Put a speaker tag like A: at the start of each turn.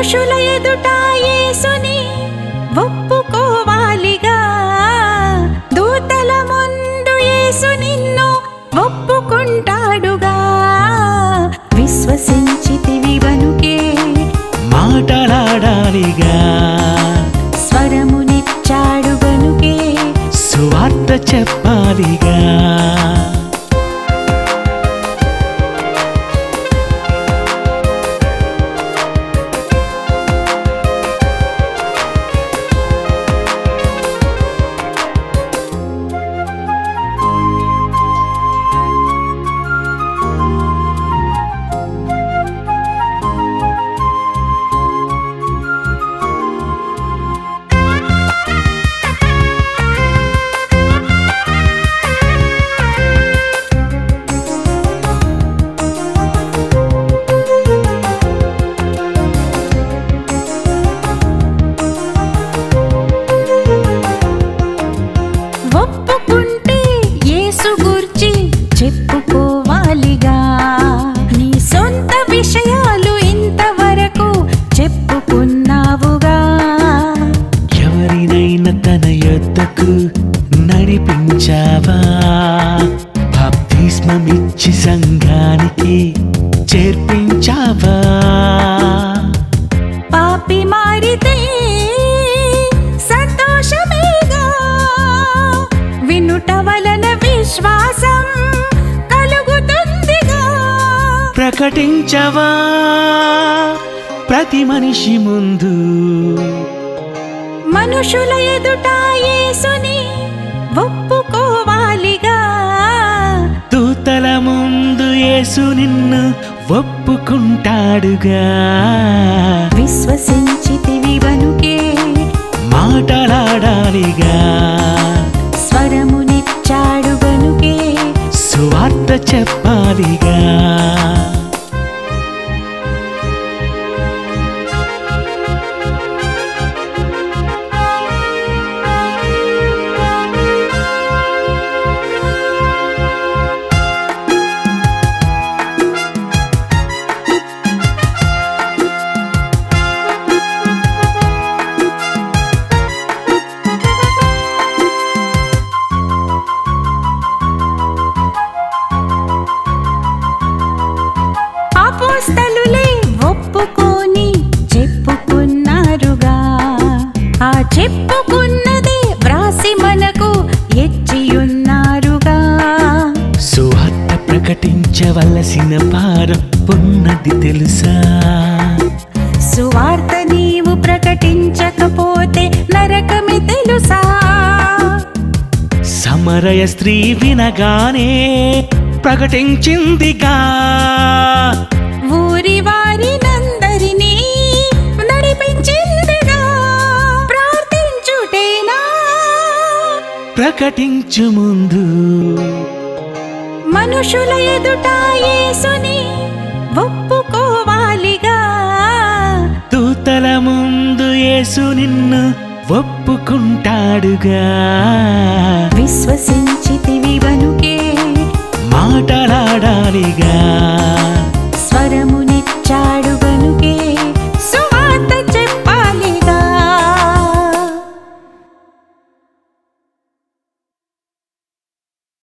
A: మనుషుల ఎదుట యేసుని ఒప్పుకోవాలిగా. దూతల ముందు యేసు నిన్ను ఒప్పుకుంటాడుగా. విశ్వసించితివి వనుకే
B: మాటలాడాలిగా.
A: స్వరమునిచ్చాడు గనుకే
B: సువార్త చెప్పాలిగా. నడిపించావా బాప్తిస్మమిచ్చి సంఘానికి చేర్పించావా?
A: పాపి మారితే సంతోషమేగా. వినుట వలన విశ్వాసం కలుగుతుందిగా.
B: ప్రకటించవా? ప్రతి మనిషి ముందు.
A: మనుషుల ఎదుట యేసుని
B: యేసు నిన్ను ఒప్పుకుంటాడుగా.
A: విశ్వసించితివి వనుకే.
B: మాటలాడాలిగా.
A: స్వరమునిచ్చాడు గనుకే
B: సువార్త చెప్పాలిగా. ప్రకటించవలసిన భారం ఉన్నది తెలుసా?
A: సువార్త నీవు ప్రకటించకపోతే నరకమే తెలుసా?
B: సమరయ స్త్రీ వినగానే ప్రకటించిందిగా.
A: ఊరి వారినందరినీ నడిపించిందిగా. ప్రార్థించుటేనా?
B: ప్రకటించు ముందు
A: మనుషుల ఎదుట యేసుని ఒప్పుకోవాలిగా.
B: దూతల ముందు యేసు నిన్ను ఒప్పుకుంటాడుగా.
A: విశ్వసించితివి వనుకే
B: మాటలాడాలిగా.